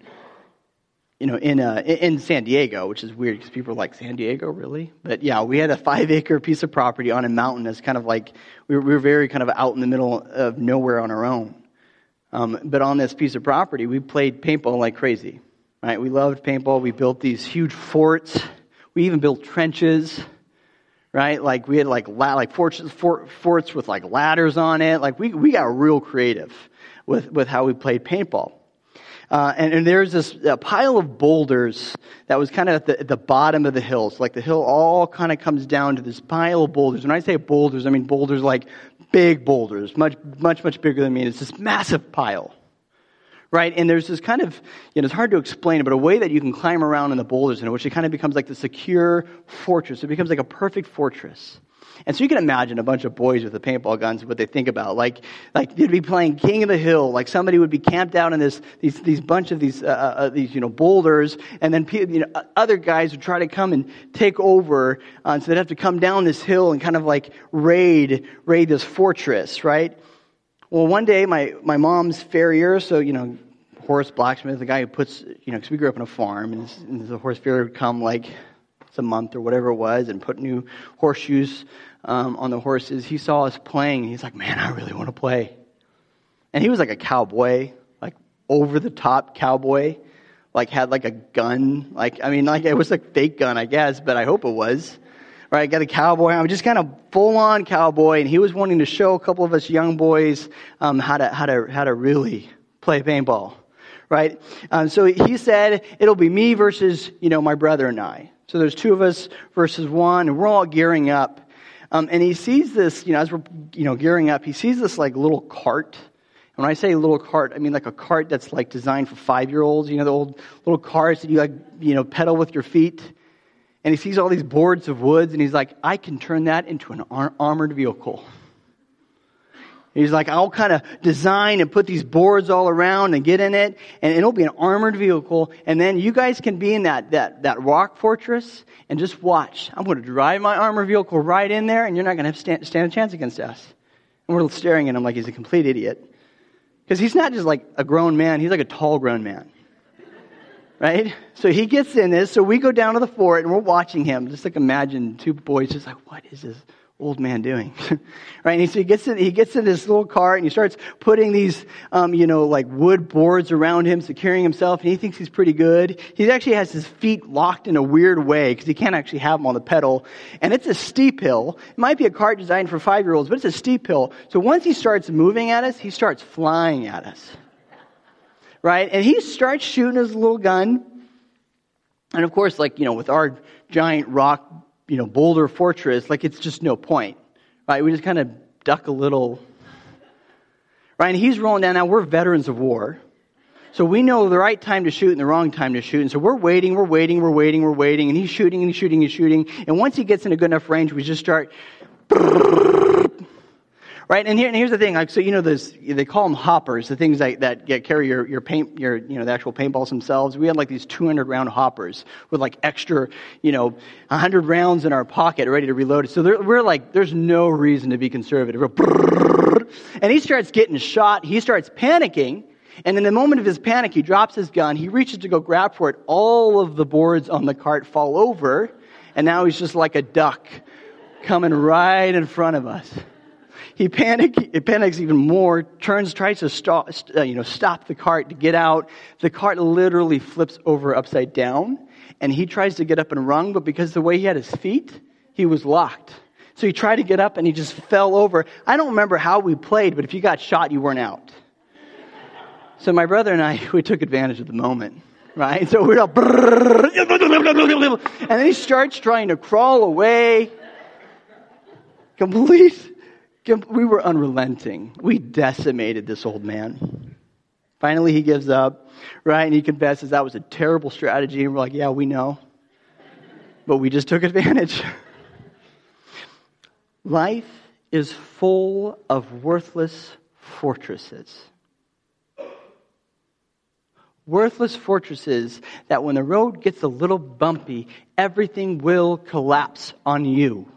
you know, in, uh, in San Diego, which is weird because people are like, San Diego, really? But yeah, we had a five acre piece of property on a mountain It's kind of like, we were, we were very kind of out in the middle of nowhere on our own. Um, but on this piece of property, we played paintball like crazy. Right? We loved paintball. We built these huge forts. We even built trenches right? Like we had like la- like forts, fort, forts with like ladders on it. Like we we got real creative with with how we played paintball. Uh, and, and, there's this pile of boulders that was kind of at the, at the bottom of the hill. So like the hill all kind of comes down to this pile of boulders. When I say boulders, I mean boulders like big boulders, much much much bigger than me. It's this massive pile right? And there's this kind of, you know, it's hard to explain, but a way that you can climb around in the boulders in which it kind of becomes like the secure fortress. It becomes like a perfect fortress. And so you can imagine a bunch of boys with the paintball guns, what they think about. Like, like they'd be playing King of the Hill. Like somebody would be camped out in this, these, these bunch of these, uh, uh, uh these, you know, boulders. And then, you know, other guys would try to come and take over. Uh, so they'd have to come down this hill and kind of like raid, raid this fortress, right? Well, one day, my, my mom's farrier, so, you know, horse blacksmith, the guy who puts, you know, because we grew up on a farm, and, and the horse farrier would come like a month or whatever it was and put new horseshoes um, on the horses. He saw us playing, he's like, man, I really want to play. And he was like a cowboy, like over the top cowboy, like had like a gun. Like, I mean, like it was a fake gun, I guess, but I hope it was right? Got a cowboy. I'm just kind of full on cowboy, and he was wanting to show a couple of us young boys um, how to how to how to really play paintball, right? Um, so he said it'll be me versus you know my brother and I. So there's two of us versus one, and we're all gearing up. Um, and he sees this, you know, as we're you know gearing up, he sees this like little cart. And when I say little cart, I mean like a cart that's like designed for five year olds. You know, the old little carts that you like you know pedal with your feet and he sees all these boards of woods, and he's like, I can turn that into an ar- armored vehicle. He's like, I'll kind of design and put these boards all around and get in it, and it'll be an armored vehicle. And then you guys can be in that, that, that rock fortress and just watch. I'm going to drive my armored vehicle right in there, and you're not going to stand, stand a chance against us. And we're staring at him like he's a complete idiot. Because he's not just like a grown man, he's like a tall grown man right? So he gets in this. So we go down to the fort and we're watching him. Just like imagine two boys just like, what is this old man doing? [LAUGHS] right? And so he gets in, he gets in this little car and he starts putting these, um, you know, like wood boards around him, securing himself. And he thinks he's pretty good. He actually has his feet locked in a weird way because he can't actually have them on the pedal. And it's a steep hill. It might be a cart designed for five year olds, but it's a steep hill. So once he starts moving at us, he starts flying at us right? And he starts shooting his little gun. And of course, like, you know, with our giant rock, you know, boulder fortress, like, it's just no point, right? We just kind of duck a little, right? And he's rolling down. Now, we're veterans of war. So we know the right time to shoot and the wrong time to shoot. And so we're waiting, we're waiting, we're waiting, we're waiting. And he's shooting and he's shooting and shooting. And once he gets in a good enough range, we just start right? And, here, and here's the thing, like, so you know, they call them hoppers, the things that, that get, carry your, your paint, your, you know, the actual paintballs themselves. We had like these 200 round hoppers with like extra, you know, 100 rounds in our pocket ready to reload. So we're like, there's no reason to be conservative. And he starts getting shot. He starts panicking. And in the moment of his panic, he drops his gun. He reaches to go grab for it. All of the boards on the cart fall over. And now he's just like a duck coming right in front of us. He, panic, he panics even more, turns, tries to stop, uh, you know, stop the cart to get out. The cart literally flips over upside down, and he tries to get up and run, but because the way he had his feet, he was locked. So he tried to get up and he just fell over. I don't remember how we played, but if you got shot, you weren't out. So my brother and I, [LAUGHS] we took advantage of the moment, right? So we're all, [LAUGHS] and then he starts trying to crawl away. Complete we were unrelenting. We decimated this old man. Finally, he gives up, right? And he confesses that was a terrible strategy. And we're like, yeah, we know. But we just took advantage. [LAUGHS] Life is full of worthless fortresses. Worthless fortresses that when the road gets a little bumpy, everything will collapse on you.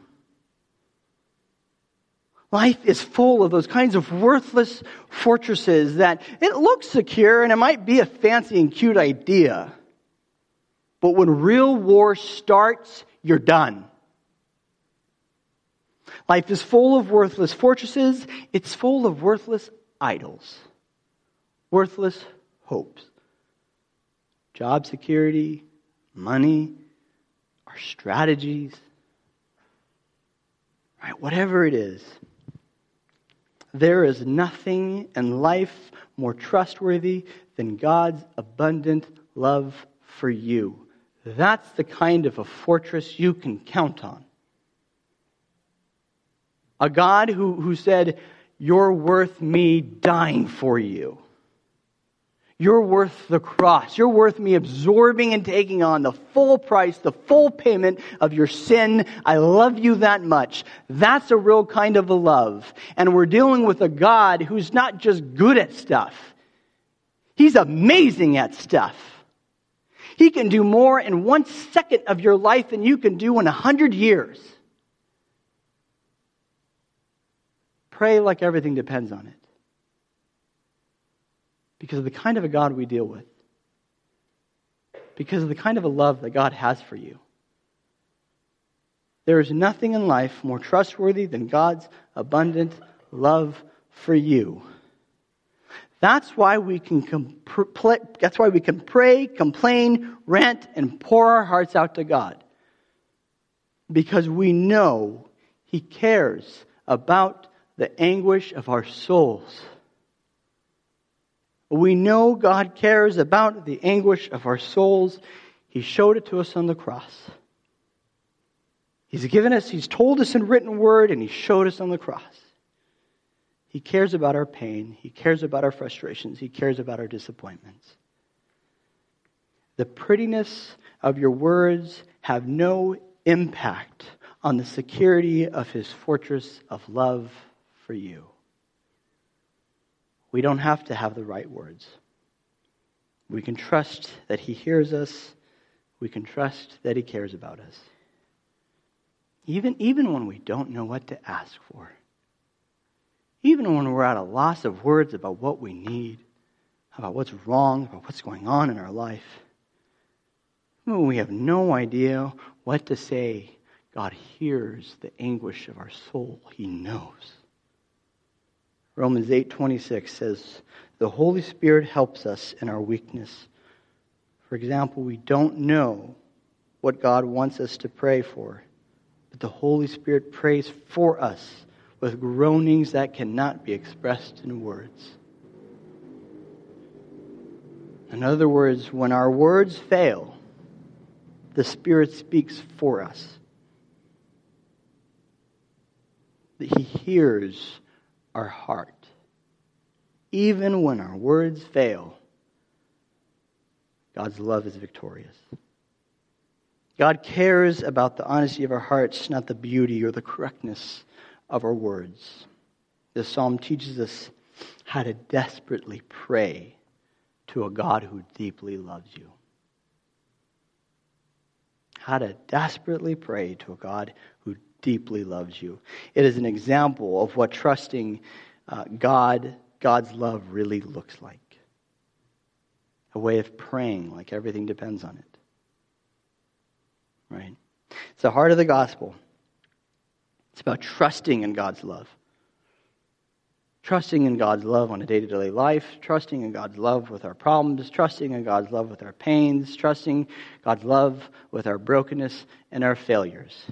Life is full of those kinds of worthless fortresses that it looks secure and it might be a fancy and cute idea. But when real war starts, you're done. Life is full of worthless fortresses. It's full of worthless idols, worthless hopes. Job security, money, our strategies, right? Whatever it is. There is nothing in life more trustworthy than God's abundant love for you. That's the kind of a fortress you can count on. A God who, who said, You're worth me dying for you. You're worth the cross. You're worth me absorbing and taking on the full price, the full payment of your sin. I love you that much. That's a real kind of a love. And we're dealing with a God who's not just good at stuff. He's amazing at stuff. He can do more in one second of your life than you can do in a hundred years. Pray like everything depends on it because of the kind of a God we deal with, because of the kind of a love that God has for you. There is nothing in life more trustworthy than God's abundant love for you. That's why we can compl- that's why we can pray, complain, rant, and pour our hearts out to God. Because we know He cares about the anguish of our souls. We know God cares about the anguish of our souls. He showed it to us on the cross. He's given us, He's told us in written word, and He showed us on the cross. He cares about our pain. He cares about our frustrations. He cares about our disappointments. The prettiness of your words have no impact on the security of His fortress of love for you. We don't have to have the right words. We can trust that He hears us. We can trust that He cares about us. Even, even when we don't know what to ask for. Even when we're at a loss of words about what we need, about what's wrong, about what's going on in our life. When we have no idea what to say, God hears the anguish of our soul. He knows. Romans 8:26 says, "The Holy Spirit helps us in our weakness. For example, we don't know what God wants us to pray for, but the Holy Spirit prays for us with groanings that cannot be expressed in words." In other words, when our words fail, the Spirit speaks for us. He hears our heart. Even when our words fail, God's love is victorious. God cares about the honesty of our hearts, not the beauty or the correctness of our words. This psalm teaches us how to desperately pray to a God who deeply loves you. How to desperately pray to a God who deeply loves you. It is an example of what trusting uh, God, God's love really looks like. a way of praying like everything depends on it. Right? It's the heart of the gospel. It's about trusting in God's love. Trusting in God's love on a day to day life, trusting in God's love with our problems, trusting in God's love with our pains, trusting God's love with our brokenness and our failures.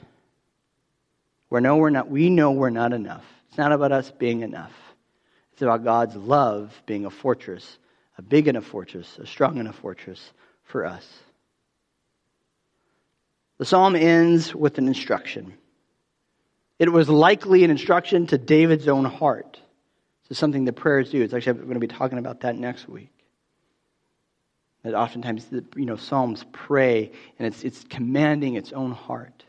We know we're not, we know we're not enough. It's not about us being enough. It's about God's love being a fortress, a big enough fortress, a strong enough fortress for us. The psalm ends with an instruction. It was likely an instruction to David's own heart. Is something that prayers do. It's actually, I'm going to be talking about that next week. That oftentimes, the, you know, Psalms pray and it's, it's commanding its own heart,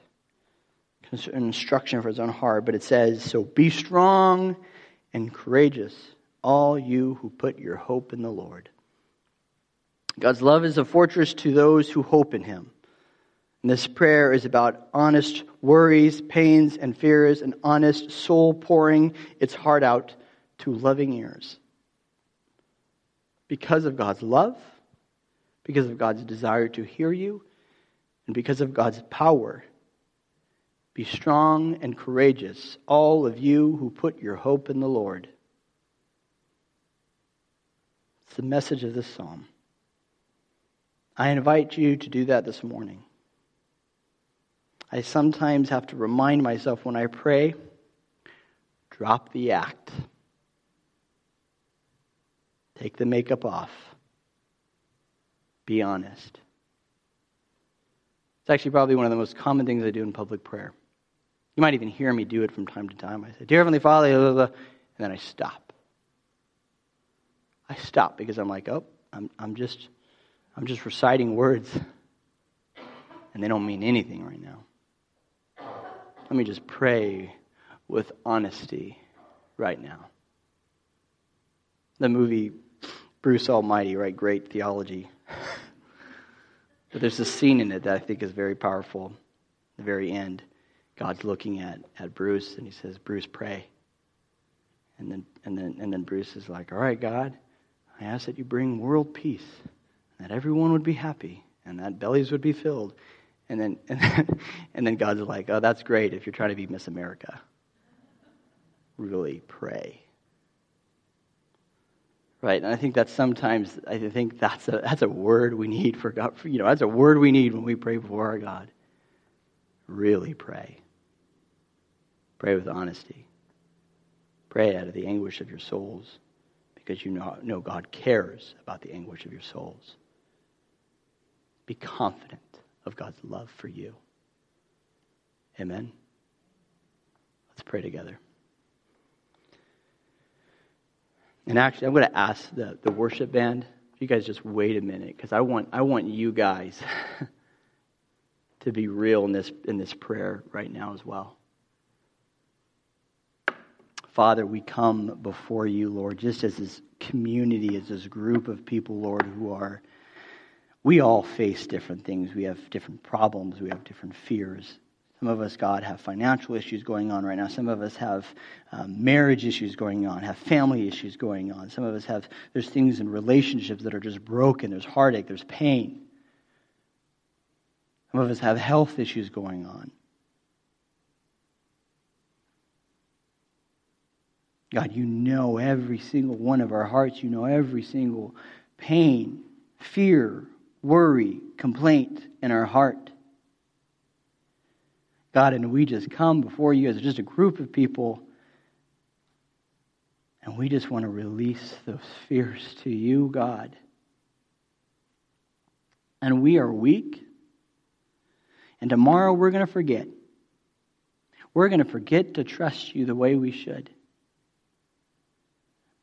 an instruction for his own heart. But it says, So be strong and courageous, all you who put your hope in the Lord. God's love is a fortress to those who hope in Him. And this prayer is about honest worries, pains, and fears, an honest soul pouring its heart out to loving ears. Because of God's love, because of God's desire to hear you, and because of God's power. Be strong and courageous, all of you who put your hope in the Lord. It's the message of this psalm. I invite you to do that this morning. I sometimes have to remind myself when I pray drop the act. Take the makeup off. Be honest. It's actually probably one of the most common things I do in public prayer. You might even hear me do it from time to time. I say, Dear Heavenly Father, blah, blah, blah, and then I stop. I stop because I'm like, oh, I'm, I'm just I'm just reciting words and they don't mean anything right now. Let me just pray with honesty right now. The movie Bruce Almighty, right? Great theology. [LAUGHS] but there's a scene in it that I think is very powerful. The very end, God's looking at, at Bruce and he says, Bruce, pray. And then, and, then, and then Bruce is like, All right, God, I ask that you bring world peace, that everyone would be happy, and that bellies would be filled. And then, and [LAUGHS] then, and then God's like, Oh, that's great if you're trying to be Miss America. Really pray right? And I think that sometimes I think that's a that's a word we need for God. You know, that's a word we need when we pray before our God. Really pray. Pray with honesty. Pray out of the anguish of your souls, because you know, God cares about the anguish of your souls. Be confident of God's love for you. Amen. Let's pray together. And actually, I'm going to ask the, the worship band, you guys just wait a minute, because I want, I want you guys [LAUGHS] to be real in this, in this prayer right now as well. Father, we come before you, Lord, just as this community, as this group of people, Lord, who are, we all face different things. We have different problems, we have different fears. Some of us, God, have financial issues going on right now. Some of us have um, marriage issues going on, have family issues going on. Some of us have, there's things in relationships that are just broken. There's heartache, there's pain. Some of us have health issues going on. God, you know every single one of our hearts. You know every single pain, fear, worry, complaint in our heart. God, and we just come before you as just a group of people, and we just want to release those fears to you, God. And we are weak, and tomorrow we're going to forget. We're going to forget to trust you the way we should.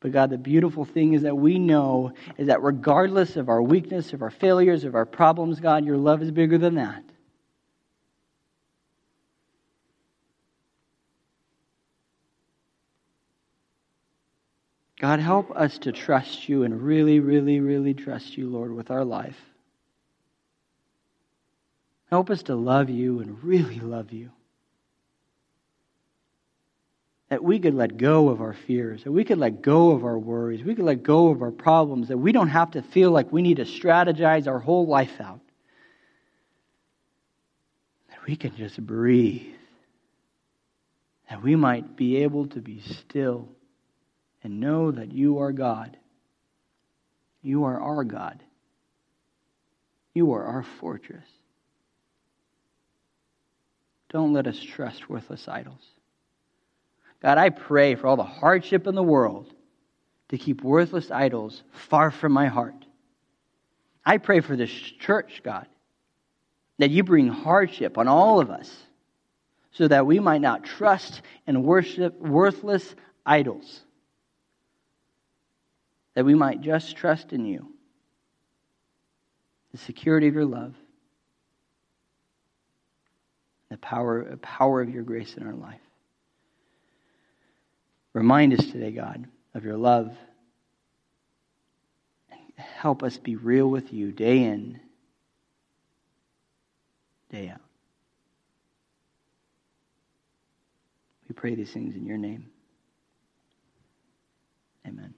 But God, the beautiful thing is that we know is that regardless of our weakness, of our failures, of our problems, God, your love is bigger than that. God, help us to trust you and really, really, really trust you, Lord, with our life. Help us to love you and really love you. That we could let go of our fears, that we could let go of our worries, we could let go of our problems, that we don't have to feel like we need to strategize our whole life out. That we can just breathe, that we might be able to be still and know that you are God. You are our God. You are our fortress. Don't let us trust worthless idols. God, I pray for all the hardship in the world to keep worthless idols far from my heart. I pray for this church, God, that you bring hardship on all of us so that we might not trust and worship worthless idols, that we might just trust in you, the security of your love, the power, power of your grace in our life. Remind us today, God, of your love. Help us be real with you day in, day out. We pray these things in your name. Amen.